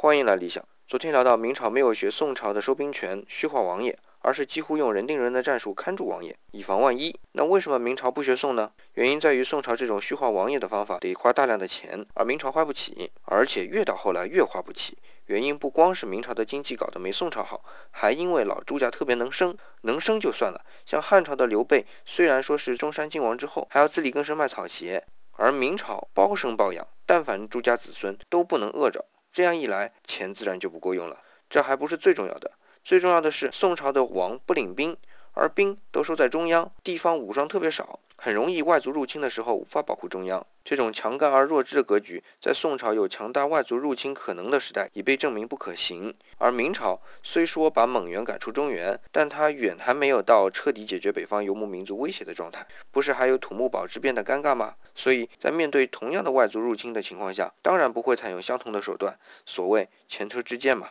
欢迎来理想。昨天聊到明朝没有学宋朝的收兵权、虚化王爷，而是几乎用人盯人的战术看住王爷，以防万一。那为什么明朝不学宋呢？原因在于宋朝这种虚化王爷的方法得花大量的钱，而明朝花不起，而且越到后来越花不起。原因不光是明朝的经济搞得没宋朝好，还因为老朱家特别能生，能生就算了。像汉朝的刘备，虽然说是中山靖王之后，还要自力更生卖草鞋，而明朝包生包养，但凡朱家子孙都不能饿着。这样一来，钱自然就不够用了。这还不是最重要的，最重要的是宋朝的王不领兵，而兵都收在中央，地方武装特别少，很容易外族入侵的时候无法保护中央。这种强干而弱支的格局，在宋朝有强大外族入侵可能的时代已被证明不可行。而明朝虽说把蒙元赶出中原，但它远还没有到彻底解决北方游牧民族威胁的状态，不是还有土木堡之变的尴尬吗？所以在面对同样的外族入侵的情况下，当然不会采用相同的手段。所谓前车之鉴嘛。